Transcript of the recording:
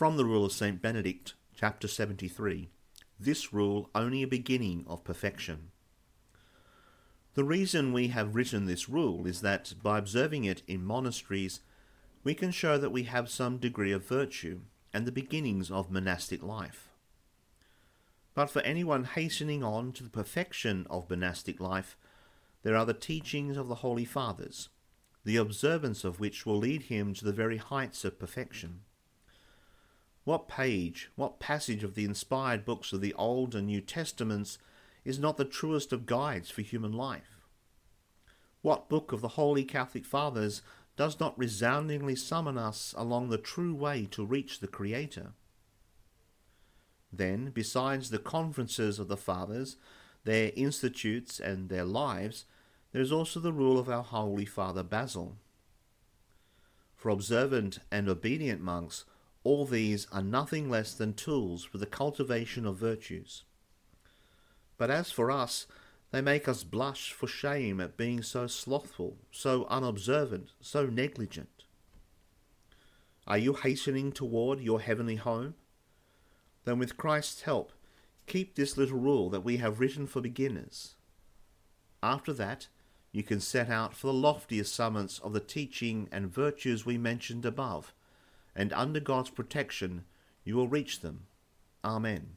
From the Rule of St. Benedict, chapter 73 This rule only a beginning of perfection. The reason we have written this rule is that by observing it in monasteries, we can show that we have some degree of virtue and the beginnings of monastic life. But for anyone hastening on to the perfection of monastic life, there are the teachings of the Holy Fathers, the observance of which will lead him to the very heights of perfection. What page, what passage of the inspired books of the Old and New Testaments is not the truest of guides for human life? What book of the Holy Catholic Fathers does not resoundingly summon us along the true way to reach the Creator? Then, besides the conferences of the Fathers, their institutes, and their lives, there is also the rule of our Holy Father Basil. For observant and obedient monks, all these are nothing less than tools for the cultivation of virtues. But as for us, they make us blush for shame at being so slothful, so unobservant, so negligent. Are you hastening toward your heavenly home? Then, with Christ's help, keep this little rule that we have written for beginners. After that, you can set out for the loftier summits of the teaching and virtues we mentioned above and under God's protection you will reach them. Amen.